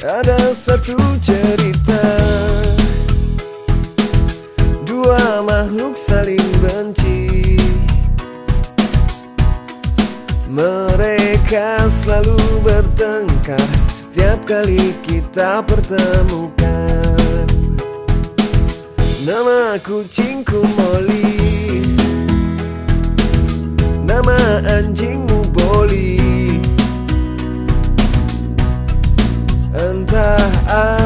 Ada satu cerita. Dua makhluk saling benci. Mereka selalu bertengkar. Setiap kali kita pertemukan. Nama kucingku Molly. Nama anjingmu Boli Entah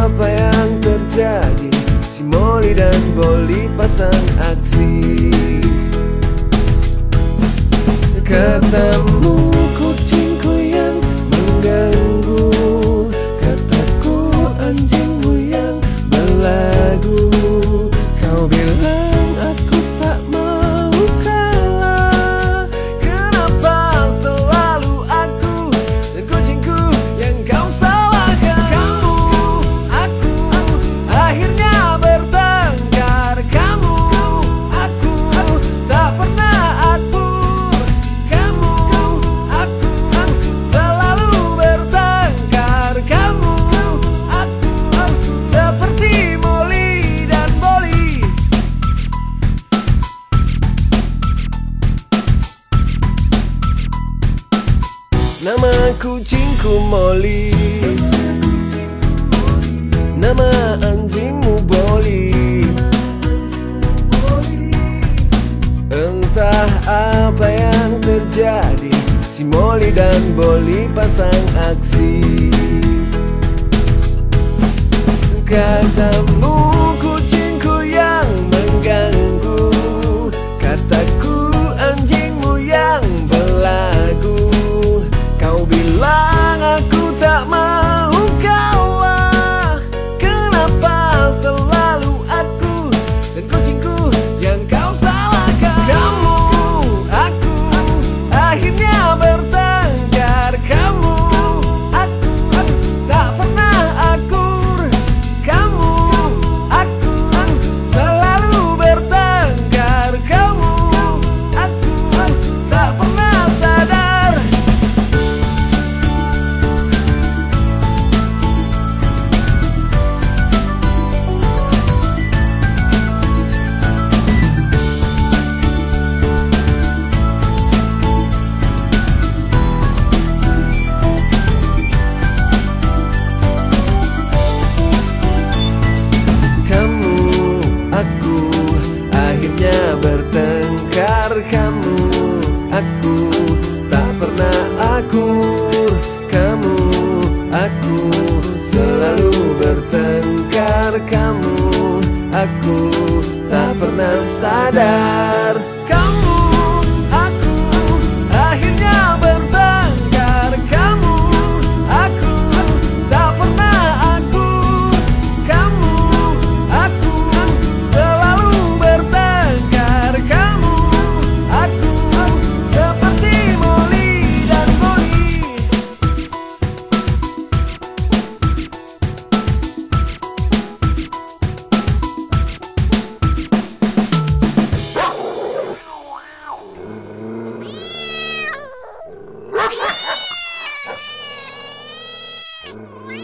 apa yang terjadi. Si Molly dan Boli pasang Nama kucingku Molly. Nama anjingmu Boli. Entah apa yang terjadi Si Molly dan Boli pasang aksi. Katamu aku, tak pernah akur Kamu, aku, selalu bertengkar Kamu, aku, tak pernah sadar Hum.